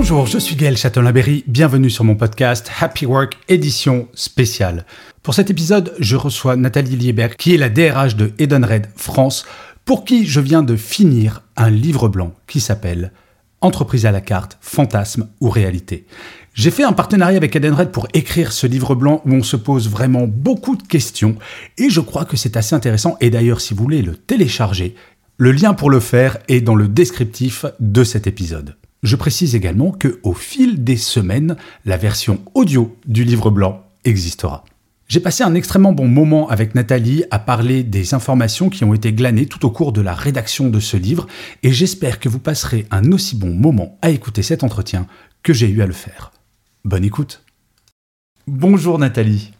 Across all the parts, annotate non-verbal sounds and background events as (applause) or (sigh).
Bonjour, je suis Gaël Châtelain-Berry, bienvenue sur mon podcast Happy Work édition spéciale. Pour cet épisode, je reçois Nathalie Liebert qui est la DRH de Edenred France pour qui je viens de finir un livre blanc qui s'appelle Entreprise à la carte, fantasme ou réalité. J'ai fait un partenariat avec Edenred pour écrire ce livre blanc où on se pose vraiment beaucoup de questions et je crois que c'est assez intéressant et d'ailleurs si vous voulez le télécharger, le lien pour le faire est dans le descriptif de cet épisode. Je précise également que au fil des semaines, la version audio du livre blanc existera. J'ai passé un extrêmement bon moment avec Nathalie à parler des informations qui ont été glanées tout au cours de la rédaction de ce livre et j'espère que vous passerez un aussi bon moment à écouter cet entretien que j'ai eu à le faire. Bonne écoute. Bonjour Nathalie.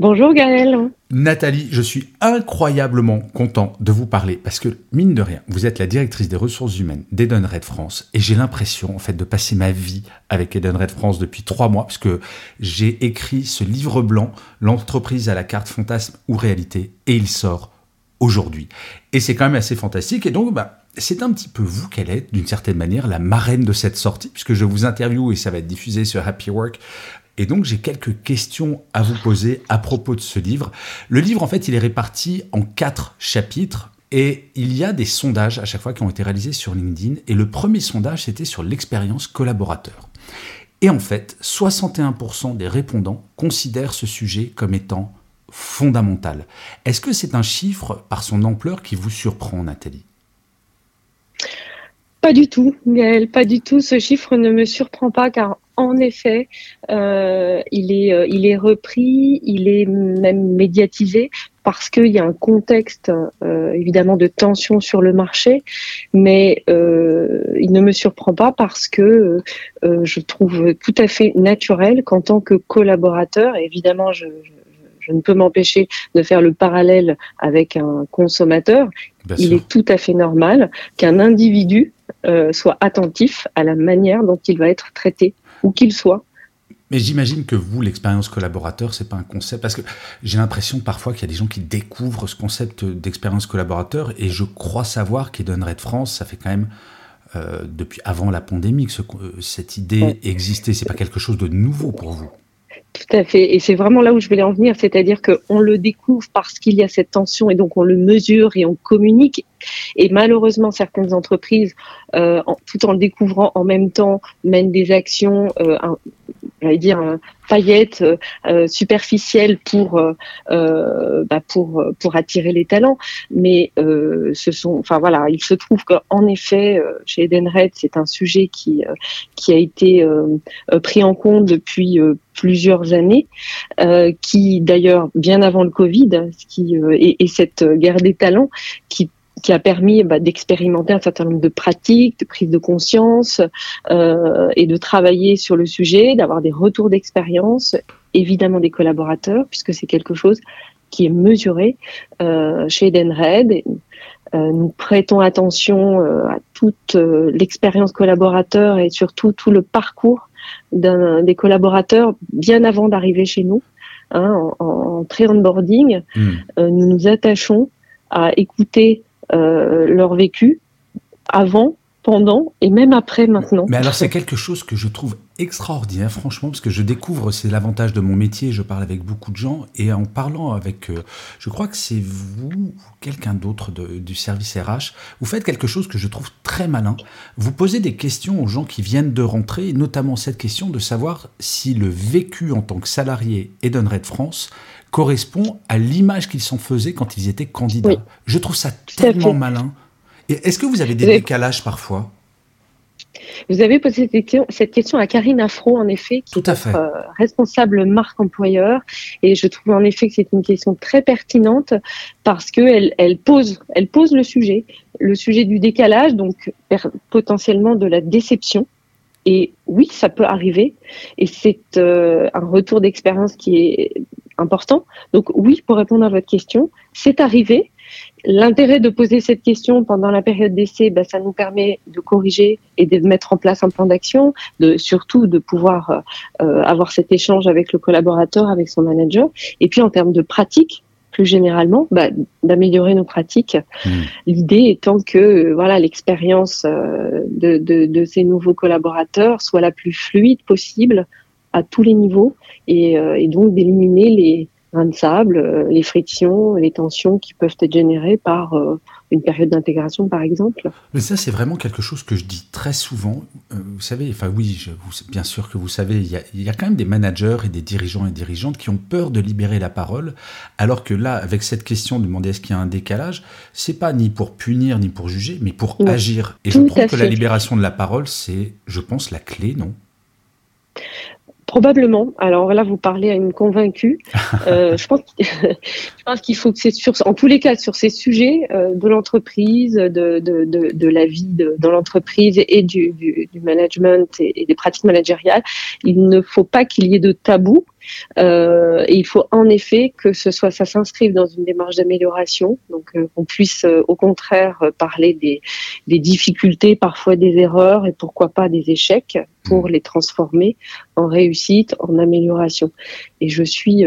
Bonjour Gaël. Nathalie, je suis incroyablement content de vous parler parce que, mine de rien, vous êtes la directrice des ressources humaines d'Edenred France et j'ai l'impression, en fait, de passer ma vie avec Edenred France depuis trois mois puisque j'ai écrit ce livre blanc, L'entreprise à la carte fantasme ou réalité, et il sort aujourd'hui. Et c'est quand même assez fantastique et donc, bah, c'est un petit peu vous qu'elle est, d'une certaine manière, la marraine de cette sortie, puisque je vous interviewe et ça va être diffusé sur Happy Work et donc j'ai quelques questions à vous poser à propos de ce livre. Le livre, en fait, il est réparti en quatre chapitres. Et il y a des sondages à chaque fois qui ont été réalisés sur LinkedIn. Et le premier sondage, c'était sur l'expérience collaborateur. Et en fait, 61% des répondants considèrent ce sujet comme étant fondamental. Est-ce que c'est un chiffre par son ampleur qui vous surprend, Nathalie? Pas du tout, Gaël, pas du tout. Ce chiffre ne me surprend pas car en effet, euh, il, est, euh, il est repris, il est même médiatisé parce qu'il y a un contexte euh, évidemment de tension sur le marché, mais euh, il ne me surprend pas parce que euh, je trouve tout à fait naturel qu'en tant que collaborateur, évidemment je, je je ne peux m'empêcher de faire le parallèle avec un consommateur. Bien il sûr. est tout à fait normal qu'un individu euh, soit attentif à la manière dont il va être traité, où qu'il soit. Mais j'imagine que vous, l'expérience collaborateur, c'est pas un concept parce que j'ai l'impression parfois qu'il y a des gens qui découvrent ce concept d'expérience collaborateur et je crois savoir qu'Edenred France, ça fait quand même euh, depuis avant la pandémie que ce- euh, cette idée existait. C'est pas quelque chose de nouveau pour vous? Tout à fait. Et c'est vraiment là où je voulais en venir, c'est-à-dire qu'on le découvre parce qu'il y a cette tension et donc on le mesure et on communique. Et malheureusement, certaines entreprises, euh, tout en le découvrant en même temps, mènent des actions, euh, j'allais dire, euh, paillettes, euh, euh, superficielles pour, euh, euh, bah, pour, euh, pour attirer les talents. Mais euh, ce sont, enfin voilà, il se trouve qu'en effet, euh, chez Edenred, c'est un sujet qui, euh, qui a été euh, euh, pris en compte depuis euh, plusieurs années, euh, qui d'ailleurs bien avant le Covid, qui euh, et, et cette guerre des talents qui qui a permis bah, d'expérimenter un certain nombre de pratiques, de prise de conscience euh, et de travailler sur le sujet, d'avoir des retours d'expérience, évidemment des collaborateurs, puisque c'est quelque chose qui est mesuré euh, chez Edenred. Et, euh, nous prêtons attention euh, à toute euh, l'expérience collaborateur et surtout tout le parcours des collaborateurs bien avant d'arriver chez nous, hein, en, en pré-onboarding. Hmm. Euh, nous nous attachons à écouter leur vécu avant, pendant et même après maintenant. Mais alors c'est quelque chose que je trouve extraordinaire, franchement, parce que je découvre, c'est l'avantage de mon métier, je parle avec beaucoup de gens, et en parlant avec, euh, je crois que c'est vous ou quelqu'un d'autre du service RH, vous faites quelque chose que je trouve très malin. Vous posez des questions aux gens qui viennent de rentrer, et notamment cette question de savoir si le vécu en tant que salarié Edenred France correspond à l'image qu'ils s'en faisaient quand ils étaient candidats. Oui. Je trouve ça tellement malin. Et est-ce que vous avez des Vous avez- décalages parfois? Vous avez posé cette question, à Karine Afro, en effet, qui est notre euh, responsable marque employeur. Et je trouve en effet que c'est une question très pertinente parce qu'elle elle pose, elle pose le sujet, le sujet du décalage, donc potentiellement de la déception. Et oui, ça peut arriver. Et c'est euh, un retour d'expérience qui est important. Donc oui, pour répondre à votre question, c'est arrivé. L'intérêt de poser cette question pendant la période d'essai, ben, ça nous permet de corriger et de mettre en place un plan d'action, de surtout de pouvoir euh, avoir cet échange avec le collaborateur, avec son manager. Et puis en termes de pratique, plus généralement, bah, d'améliorer nos pratiques. Hmm. L'idée étant que euh, voilà l'expérience euh, de, de, de, ces nouveaux collaborateurs soit la plus fluide possible à tous les niveaux et, euh, et donc d'éliminer les, grains de sable, euh, les frictions, les tensions qui peuvent être générées par euh, une période d'intégration, par exemple. Mais ça, c'est vraiment quelque chose que je dis très souvent. Euh, vous savez, enfin oui, je, bien sûr que vous savez, il y, a, il y, a, quand même des managers et des dirigeants et dirigeantes qui ont peur de libérer la parole, alors que là, avec cette question de demander est-ce qu'il y a un décalage, c'est pas ni pour punir ni pour juger, mais pour agir. Et je trouve que la libération de la parole, c'est, je pense, la clé, non? Probablement. Alors là, vous parlez à une convaincue. (laughs) Euh, (laughs) je pense, qu'il faut que c'est sur, en tous les cas, sur ces sujets euh, de l'entreprise, de, de, de, de, la vie de, dans l'entreprise et du, du, du management et, et, des pratiques managériales, il ne faut pas qu'il y ait de tabou. Euh, et il faut en effet que ce soit, ça s'inscrive dans une démarche d'amélioration, donc euh, qu'on puisse euh, au contraire parler des, des, difficultés, parfois des erreurs et pourquoi pas des échecs pour les transformer en réussite, en amélioration. Et je suis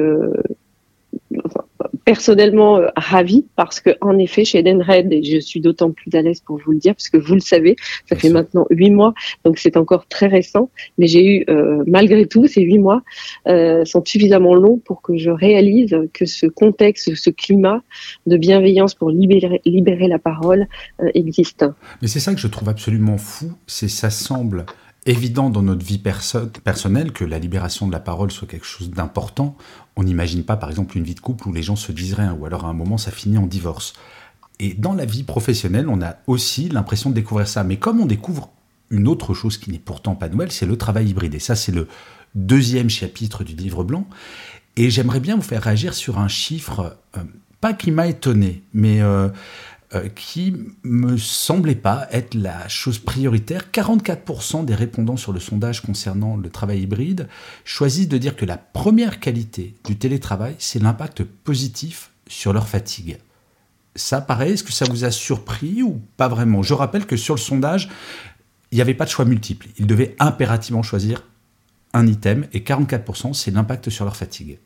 personnellement euh, ravie parce que en effet chez Edenred et je suis d'autant plus à l'aise pour vous le dire parce que vous le savez ça fait maintenant huit mois donc c'est encore très récent mais j'ai eu euh, malgré tout ces huit mois euh, sont suffisamment longs pour que je réalise que ce contexte ce climat de bienveillance pour libérer, libérer la parole euh, existe. Mais c'est ça que je trouve absolument fou c'est ça semble évident dans notre vie perso personnelle que la libération de la parole soit quelque chose d'important. On n'imagine pas, par exemple, une vie de couple où les gens se disent rien, ou alors à un moment, ça finit en divorce. Et dans la vie professionnelle, on a aussi l'impression de découvrir ça. Mais comme on découvre une autre chose qui n'est pourtant pas nouvelle, c'est le travail hybride. Et ça, c'est le deuxième chapitre du livre blanc. Et j'aimerais bien vous faire réagir sur un chiffre, euh, pas qui m'a étonné, mais euh, euh, qui me semblait pas être la chose prioritaire. 44% des répondants sur le sondage concernant le travail hybride choisissent de dire que la première qualité du télétravail, c'est l'impact positif sur leur fatigue. Ça paraît, est-ce que ça vous a surpris ou pas vraiment? Je rappelle que sur le sondage, il n'y avait pas de choix multiple. Ils devaient impérativement choisir un item et 44%, c'est l'impact sur leur fatigue.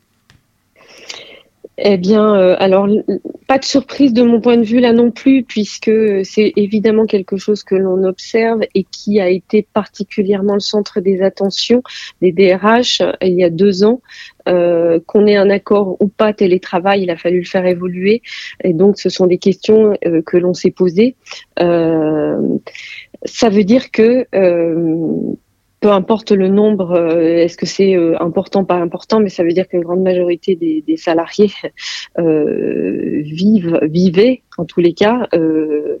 Eh bien, euh, alors, pas de surprise de mon point de vue là non plus, puisque c'est évidemment quelque chose que l'on observe et qui a été particulièrement le centre des attentions des DRH euh, il y a deux ans. Euh, qu'on ait un accord ou pas télétravail, il a fallu le faire évoluer. Et donc, ce sont des questions que l'on s'est posées. ça veut dire que peu importe le nombre, euh, est-ce que c'est euh, important, pas important, mais ça veut dire qu'une grande majorité des, salariés (laughs) euh, vivent, vivaient, en tous les cas, euh,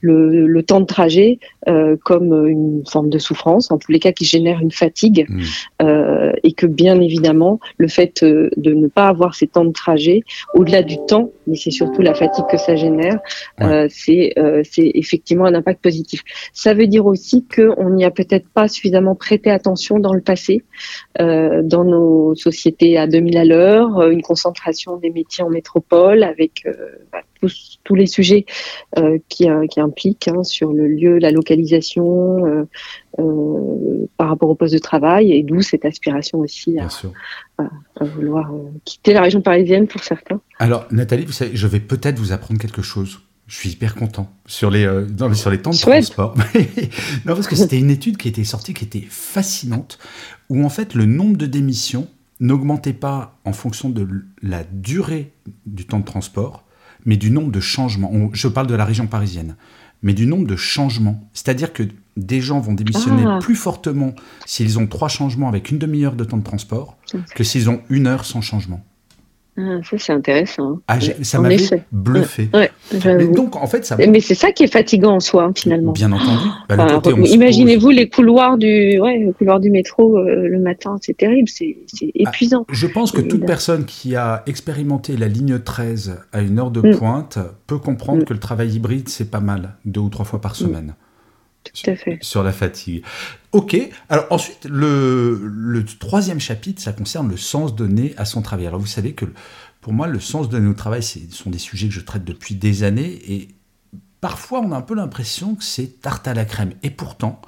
le, le, temps de trajet euh, comme une forme de souffrance, en tous les cas qui génère une fatigue, mmh. euh, et que bien évidemment le fait euh, de ne pas avoir ces temps de trajet, au-delà du temps, mais c'est surtout la fatigue que ça génère, ouais. Euh, c'est euh, c'est effectivement un impact positif. Ça veut dire aussi qu'on n'y a peut-être pas suffisamment prêté attention dans le passé, dans nos sociétés à 2000 à l'heure, une concentration des métiers en métropole avec bah, tous, tous, les sujets qui, qui impliquent hein, sur le lieu, la localisation, euh, euh, par rapport au poste de travail, et d'où cette aspiration aussi à, à, à vouloir euh, quitter la région parisienne pour certains. Alors Nathalie, vous savez, je vais peut-être vous apprendre quelque chose. Je suis hyper content sur les, euh, non, sur les temps de Chouette. transport. (laughs) non, parce que c'était une étude qui était sortie, qui était fascinante, où en fait le nombre de démissions n'augmentait pas en fonction de la durée du temps de transport, mais du nombre de changements. On, je parle de la région parisienne mais du nombre de changements. C'est-à-dire que des gens vont démissionner ah. plus fortement s'ils ont trois changements avec une demi-heure de temps de transport que s'ils ont une heure sans changement. Ah, ça, c'est intéressant. Ah, ça m'avait bluffé. mais donc, en fait, ça... mais c'est ça qui est fatigant en soi, finalement. Bien entendu. Bah, imaginez-vous les couloirs du, ouais, le couloir du métro euh, le matin, c'est terrible, c'est ah, épuisant. je pense que toute personne qui a expérimenté la ligne 13 à une heure de mm. pointe peut comprendre mm. que le travail hybride, c'est pas mal, deux ou trois fois par mm. Sur la fatigue. Ok. Alors ensuite, le, troisième chapitre, ça concerne le sens donné à son travail. Alors vous savez que pour moi, le sens donné au travail, ce sont des sujets que je traite depuis des années et parfois on a un peu l'impression que c'est tarte à la crème. Et pourtant,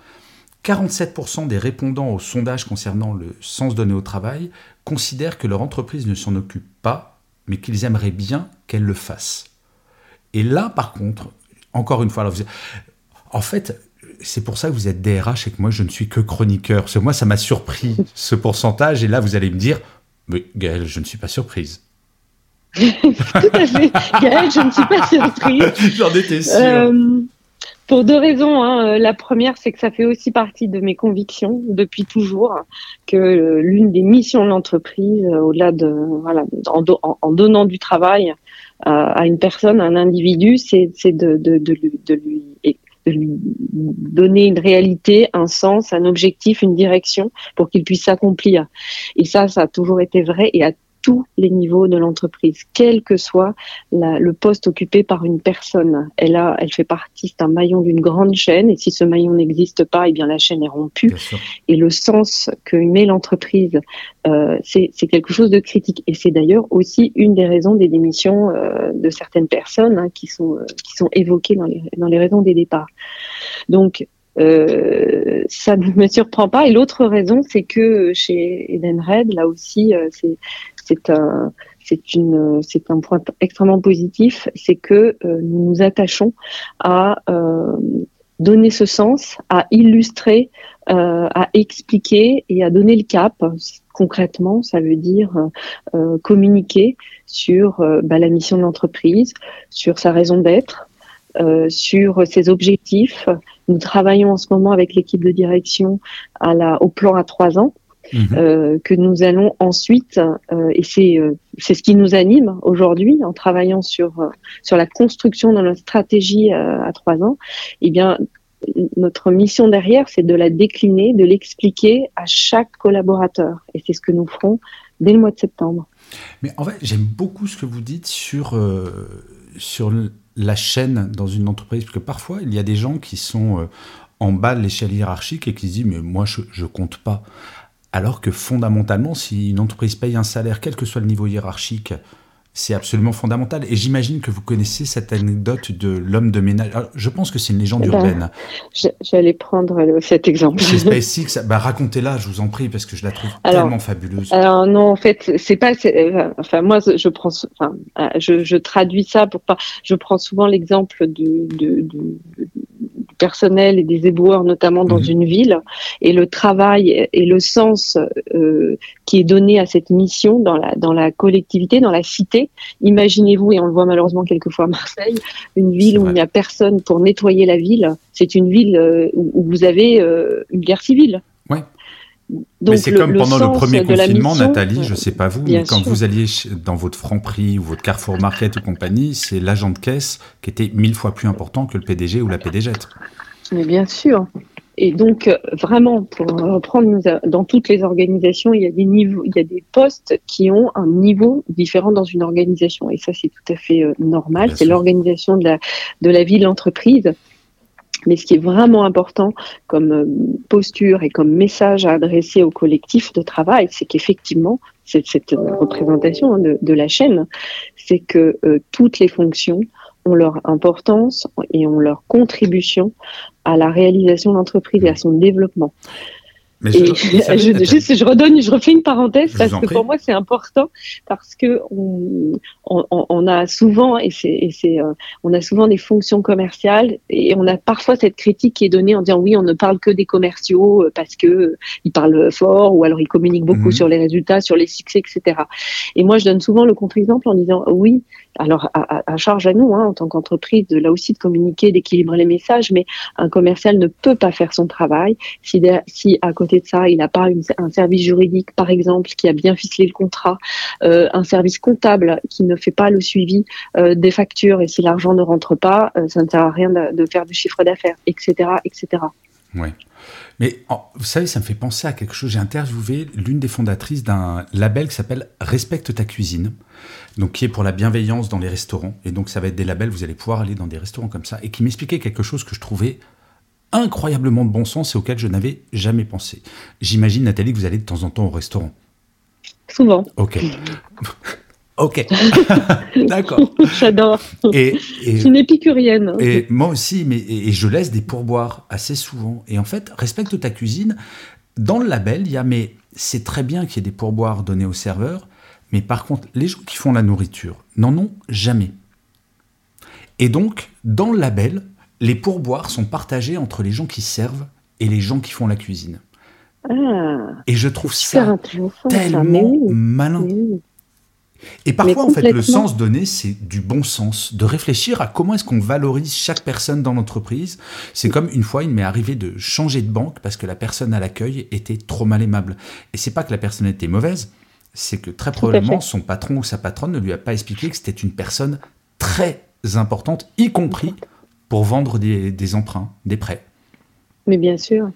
47% des répondants au sondage concernant le sens donné au travail considèrent que leur entreprise ne s'en occupe pas, mais qu'ils aimeraient bien qu'elle le fasse. Et là, par contre, encore une fois, en fait, c'est pour ça que vous êtes DRH et que moi je ne suis que chroniqueur. Parce que moi ça m'a surpris (laughs) ce pourcentage et là vous allez me dire, mais Gaël, je ne suis pas surprise. (laughs) Tout à fait. Gaël, je ne suis pas surprise. (laughs) J'en étais sûr. Euh, pour deux raisons. Hein. La première, c'est que ça fait aussi partie de mes convictions depuis toujours que l'une des missions de l'entreprise, euh, au-delà de voilà, en, donnant du travail à, une personne, à un individu, c'est de, de, de, de lui de lui donner une réalité, un sens, un objectif, une direction pour qu'il puisse s'accomplir. Et ça, ça a toujours été vrai et à tous les niveaux de l'entreprise, quel que soit le poste occupé par une personne. Elle, a, elle fait partie, c'est un maillon d'une grande chaîne, et si ce maillon n'existe pas, eh bien la chaîne est rompue. Et le sens que met l'entreprise, euh, c'est quelque chose de critique. Et c'est d'ailleurs aussi une des raisons des démissions euh, de certaines personnes hein, qui, sont, euh, qui sont évoquées dans les, dans les raisons des départs. Donc, euh, ça ne me surprend pas. Et l'autre raison, c'est que chez Edenred, là aussi, euh, c'est un c'est une c'est un point extrêmement positif, c'est que euh, nous nous attachons à euh, donner ce sens, à illustrer, euh, à expliquer et à donner le cap. Concrètement, ça veut dire communiquer sur bah, la mission de l'entreprise, sur sa raison d'être, sur ses objectifs. Nous travaillons en ce moment avec l'équipe de direction au plan à trois ans Mhm. Euh, que nous allons ensuite, euh, et c'est euh, c'est ce qui nous anime aujourd'hui en travaillant sur sur la construction de notre stratégie à trois ans. Eh bien, notre mission derrière, c'est de la décliner, de l'expliquer à chaque collaborateur, et c'est ce que nous ferons dès le mois de septembre. Mais en fait, j'aime beaucoup ce que vous dites sur sur la chaîne dans une entreprise, parce que parfois il y a des gens qui sont en bas de l'échelle hiérarchique et qui se disent mais moi je, je compte pas. Alors que fondamentalement, si une entreprise paye un salaire, quel que soit le niveau hiérarchique, c'est absolument fondamental. Et j'imagine que vous connaissez cette anecdote de l'homme de ménage. je pense que c'est une légende eh ben, urbaine. J'allais prendre cet exemple. Chez (laughs) SpaceX, bah, racontez-la, je vous en prie, parce que je la trouve tellement fabuleuse. Alors non, en fait, c'est pas. Euh, enfin, moi, je prends. Enfin, euh, je, traduis ça pour pas. Je prends souvent l'exemple du, personnel et des éboueurs, notamment dans mhm. une ville, et le travail et le sens euh, qui est donné à cette mission dans la, dans la collectivité, dans la cité. Imaginez-vous, et on le voit malheureusement quelquefois à Marseille, une ville où il n'y a personne pour nettoyer la ville. C'est une ville euh, où, vous avez euh, une guerre civile. Mais c'est comme pendant le premier confinement, Nathalie, je ne sais pas vous, mais quand vous alliez dans votre Franprix ou votre Carrefour Market ou compagnie, c'est l'agent de caisse qui était mille fois plus important que le PDG ou la PDG. Mais bien sûr. Et donc, euh, vraiment, pour reprendre, dans toutes les organisations, il y a des niveaux, il y a des postes qui ont un niveau différent dans une organisation. Et ça, c'est tout à fait euh, normal. C'est l'organisation de la, de la vie de l'entreprise. Mais ce qui est vraiment important comme euh, posture et comme message à adresser au collectif de travail, c'est qu'effectivement, cette, cette représentation de, de, la chaîne, c'est que toutes les fonctions ont leur importance et ont leur contribution à la réalisation de l'entreprise et à son développement. Mais je, (laughs) je, juste, je redonne, je refais une parenthèse parce que pour moi c'est important parce que on, on, on a souvent et c'est, euh, on a souvent des fonctions commerciales et on a parfois cette critique qui est donnée en disant oui on ne parle que des commerciaux euh, parce que euh, ils parlent fort ou alors ils communiquent beaucoup mhm. sur les résultats, sur les succès, etc. Et moi je donne souvent le contre-exemple en disant oui alors à, charge à nous, hein, en tant qu'entreprise, de là aussi de communiquer, d'équilibrer les messages, mais un commercial ne peut pas faire son travail si, si à côté de ça, il n'a pas un service juridique, par exemple, qui a bien ficelé le contrat, euh, un service comptable qui ne fait pas le suivi euh, des factures, et si l'argent ne rentre pas, euh, ça ne sert à rien de, faire du chiffre d'affaires, etc., etc. Mais vous savez, ça me fait penser à quelque chose. J'ai interviewé l'une des fondatrices d'un label qui s'appelle Respecte ta cuisine, donc qui est pour la bienveillance dans les restaurants. Et donc ça va être des labels, vous allez pouvoir aller dans des restaurants comme ça, et qui m'expliquait quelque chose que je trouvais incroyablement de bon sens et auquel je n'avais jamais pensé. J'imagine, Nathalie, que vous allez de temps en temps au restaurant. Souvent. Ok. Ok, (laughs) d'accord. J'adore. Et, et, je suis une épicurienne. Et moi aussi, mais et, je laisse des pourboires assez souvent. Et en fait, respecte ta cuisine. Dans le label, il y a mais c'est très bien qu'il y ait des pourboires donnés aux serveurs, mais par contre, les gens qui font la nourriture n'en ont jamais. Et donc, dans le label, les pourboires sont partagés entre les gens qui servent et les gens qui font la cuisine. Ah, et je trouve ça tellement malin. Et parfois, en fait, le sens donné, c'est du bon sens, de réfléchir à comment est-ce qu'on valorise chaque personne dans l'entreprise. C'est comme une fois, il m'est arrivé de changer de banque parce que la personne à l'accueil était trop mal aimable. Et c'est pas que la personne était mauvaise, c'est que très probablement son patron ou sa patronne ne lui a pas expliqué que c'était une personne très importante, y compris pour vendre des, emprunts, des prêts. Mais bien sûr,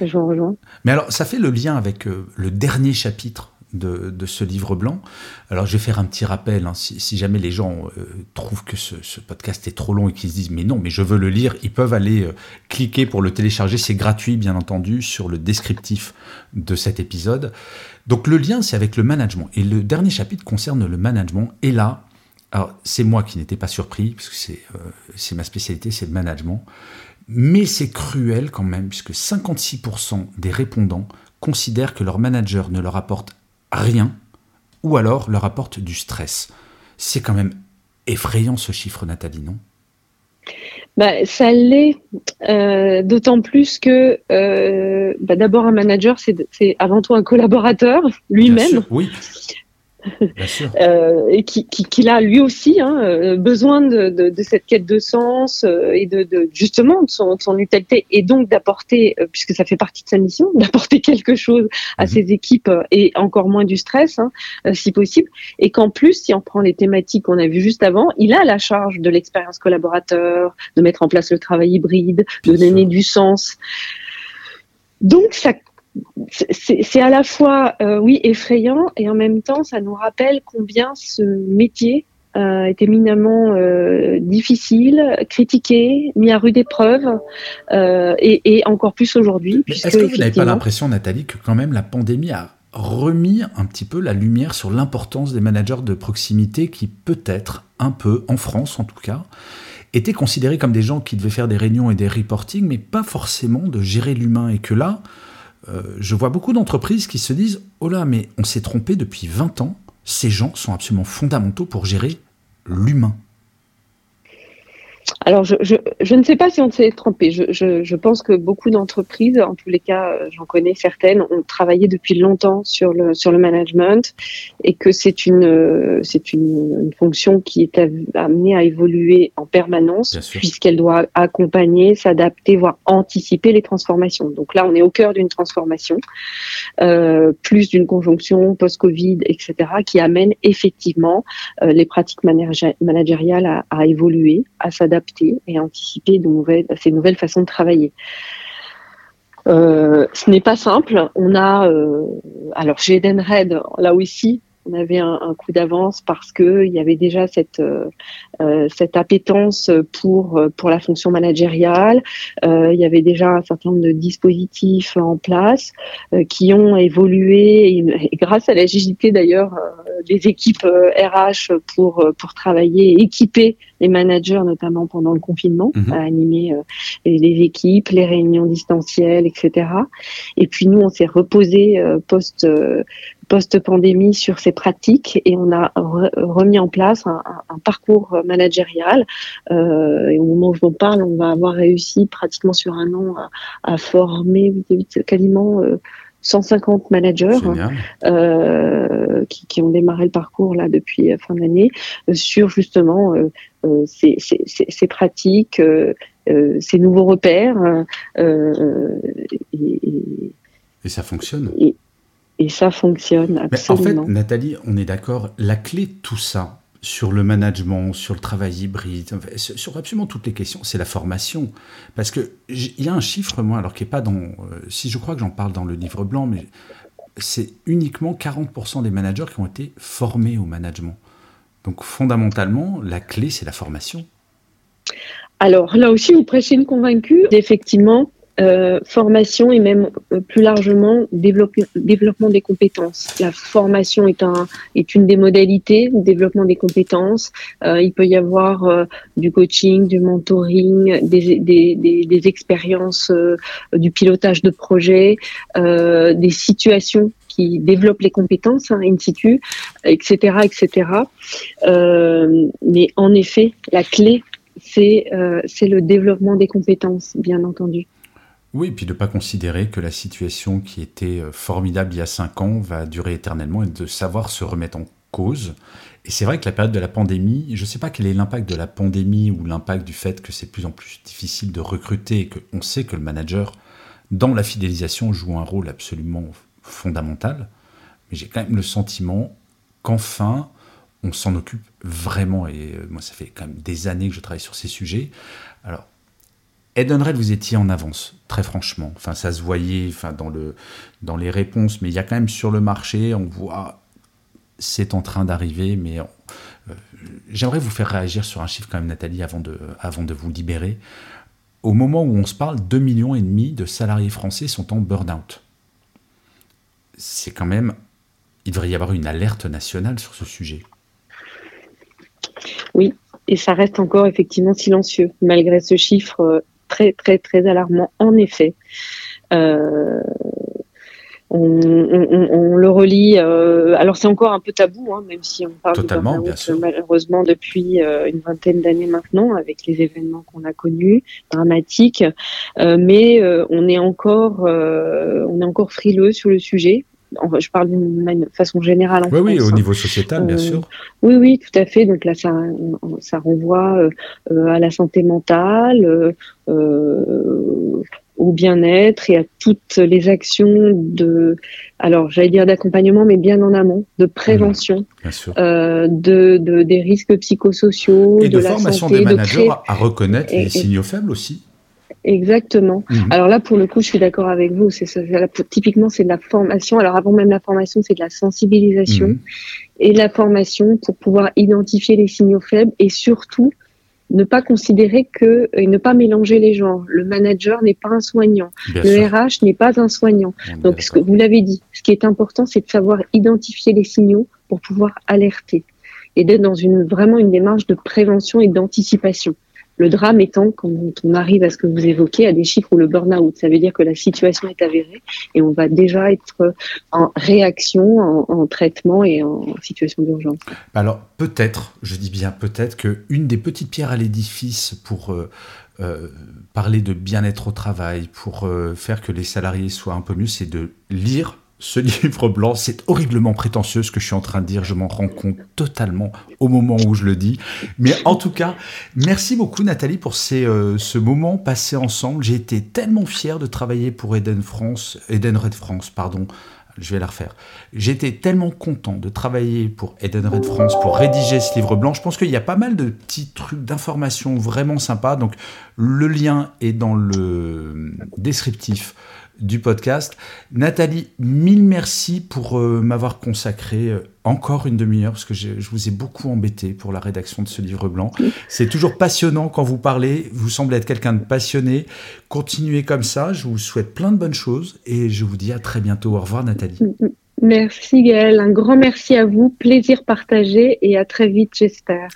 je vous rejoins. Mais alors, ça fait le lien avec euh, le dernier chapitre de, ce livre blanc. Alors je vais faire un petit rappel, hein. si, jamais les gens euh, trouvent que ce, podcast est trop long et qu'ils se disent mais non, mais je veux le lire, ils peuvent aller euh, cliquer pour le télécharger, c'est gratuit bien entendu sur le descriptif de cet épisode. Donc le lien c'est avec le management et le dernier chapitre concerne le management et là, alors c'est moi qui n'étais pas surpris puisque c'est euh, c'est ma spécialité, c'est le management. Mais c'est cruel quand même, puisque 56% des répondants considèrent que leur manager ne leur apporte rien, ou alors leur apporte du stress. C'est quand même effrayant ce chiffre, Nathalie, non? Bah, ça l'est, euh, d'autant plus que euh, bah, d'abord un manager, c'est avant tout un collaborateur lui-même. Oui. Euh, et qui, qui, a lui aussi hein, euh, besoin de, de, cette quête de sens euh, et de, de, justement de son, son utilité et donc d'apporter, puisque ça fait partie de sa mission, (laughs) d'apporter quelque chose à mhm. ses équipes et encore moins du stress hein, si possible. Et qu'en plus, si on prend les thématiques qu'on a vues juste avant, il a la charge de l'expérience collaborateur, de mettre en place le travail hybride, de donner du sens. Donc ça c'est à la fois, euh, oui, effrayant et en même temps, ça nous rappelle combien ce métier euh, est éminemment euh, difficile, critiqué, mis à rude épreuve, et, encore plus aujourd'hui. Est-ce que vous n'avez pas l'impression, Nathalie, que quand même la pandémie a remis un petit peu la lumière sur l'importance des managers de proximité qui peut-être un peu, en France en tout cas, étaient considérés comme des gens qui devaient faire des réunions et des reportings, mais pas forcément de gérer l'humain, et que là, euh, je vois beaucoup d'entreprises qui se disent Oh là, mais on s'est trompé depuis 20 ans, ces gens sont absolument fondamentaux pour gérer l'humain. Alors, je, je, ne sais pas si on s'est trompé. Je, je, pense que beaucoup d'entreprises, en tous les cas, euh, j'en connais certaines, ont travaillé depuis longtemps sur le, sur le management et que c'est une, euh, une, fonction qui est amenée à évoluer en permanence puisqu'elle doit accompagner, s'adapter, voire anticiper les transformations. Donc là, on est au cœur d'une transformation, euh, plus d'une conjonction post-Covid, etc., qui amène effectivement euh, les pratiques managériales à, à évoluer, à s'adapter et anticiper nouvelles, ces nouvelles façons de travailler. Euh, ce n'est pas simple. On a, euh, alors chez Edenred, là aussi, on avait un, coup d'avance parce que il y avait déjà cette euh, cette appétence pour pour la fonction managériale. il y avait déjà un certain nombre de dispositifs en place qui ont évolué et, grâce à l'agilité d'ailleurs des équipes RH pour pour travailler, équiper les managers, notamment pendant le confinement, mhm. à animer euh, les, équipes, les réunions distancielles, etc. Et puis nous, on s'est reposé euh, post euh, post-pandémie sur ces pratiques et on a remis en place un, un parcours managérial. Euh, et au moment où je vous parle, on va avoir réussi pratiquement sur un an à, à former quasiment 150 managers euh, qui, qui, ont démarré le parcours là depuis fin d'année sur justement ces, ces, ces, pratiques, ces nouveaux repères. Et, et, ça fonctionne. Et, et ça fonctionne absolument. en fait, Nathalie, on est d'accord, la clé de tout ça, sur le management, sur le travail hybride, sur absolument toutes les questions, c'est la formation. Parce qu'il y a un chiffre, moi, alors qui n'est pas dans. Euh, si je crois que j'en parle dans le livre blanc, mais c'est uniquement 40% des managers qui ont été formés au management. Donc fondamentalement, la clé, c'est la formation. Alors là aussi, vous prêchez une convaincue. Effectivement, euh, formation et même euh, plus largement développement des compétences. La formation est, un, est une des modalités de développement des compétences. Euh, il peut y avoir euh, du coaching, du mentoring, des, des, des, des expériences, du pilotage de projets, des situations qui développent les compétences hein, in situ, etc., etc. mais en effet, la clé, c'est c'est le développement des compétences, bien entendu. Oui, et puis de ne pas considérer que la situation qui était euh, formidable il y a cinq ans va durer éternellement et de savoir se remettre en cause. Et c'est vrai que la période de la pandémie, je ne sais pas quel est l'impact de la pandémie ou l'impact du fait que c'est de plus en plus difficile de recruter et qu'on sait que le manager, dans la fidélisation, joue un rôle absolument fondamental. Mais j'ai quand même le sentiment qu'enfin, on s'en occupe vraiment. Et euh, moi, ça fait quand même des années que je travaille sur ces sujets. Alors, Edenred, vous étiez en avance, très franchement. Enfin, ça se voyait enfin, dans, le, dans les réponses, mais il y a quand même sur le marché, on voit, c'est en train d'arriver, mais euh, j'aimerais vous faire réagir sur un chiffre quand même, Nathalie, avant de, avant de vous libérer. Au moment où on se parle, 2,5 millions et demi de salariés français sont en burn-out. C'est quand même, il devrait y avoir une alerte nationale sur ce sujet. Oui, et ça reste encore effectivement silencieux, malgré ce chiffre euh, très, très, très alarmant, en effet. Euh, on, le relit. Euh, alors c'est encore un peu tabou, hein, même si on parle Totalement, de malheureusement depuis euh, une vingtaine d'années maintenant, avec les événements qu'on a connus, dramatiques. mais on est encore, on est encore frileux sur le sujet je parle d'une façon générale. En oui, oui, au niveau sociétal, bien sûr. Oui, oui, tout à fait. Donc là, ça, ça renvoie euh, à la santé mentale, euh, au bien-être et à toutes les actions de, alors j'allais dire d'accompagnement, mais bien en amont, de prévention, mmh, euh, de, de, des risques psychosociaux, et de, formation des managers à reconnaître les signaux faibles aussi. Exactement. Mhm. Alors là, pour le coup, je suis d'accord avec vous. C'est ça, typiquement, c'est de la formation. Alors avant même la formation, c'est de la sensibilisation mhm. et de la formation pour pouvoir identifier les signaux faibles et surtout ne pas considérer que et ne pas mélanger les genres. Le manager n'est pas un soignant. le RH n'est pas un soignant. Donc, ce que vous l'avez dit, ce qui est important, c'est de savoir identifier les signaux pour pouvoir alerter et d'être dans une vraiment une démarche de prévention et d'anticipation. Le drame étant, quand on arrive à ce que vous évoquez, à des chiffres où le burn-out, ça veut dire que la situation est avérée et on va déjà être en réaction, en, traitement et en situation d'urgence. Alors peut-être, je dis bien peut-être, qu'une des petites pierres à l'édifice pour euh, euh, parler de bien-être au travail, pour euh, faire que les salariés soient un peu mieux, c'est de lire ce (laughs) livre blanc, c'est horriblement prétentieux ce que je suis en train de dire, je m'en rends compte totalement au moment où je le dis. Mais en tout cas, merci beaucoup Nathalie pour euh, ce moment passé ensemble. J'ai été tellement fier de travailler pour Eden France, Eden Red France, pardon. Je vais la refaire. J'étais tellement content de travailler pour Eden Red France, pour rédiger ce livre blanc. Je pense qu'il y a pas mal de petits trucs d'informations vraiment sympas. Donc, le lien est dans le descriptif du podcast. Nathalie, mille merci pour euh, m'avoir consacré euh, encore une demi-heure, parce que je, vous ai beaucoup embêté pour la rédaction de ce livre blanc. (laughs) C'est toujours passionnant quand vous parlez, vous semblez être quelqu'un de passionné. Continuez comme ça, je vous souhaite plein de bonnes choses et je vous dis à très bientôt. Au revoir Nathalie. Merci Gaël, un grand merci à vous, plaisir partagé et à très vite j'espère.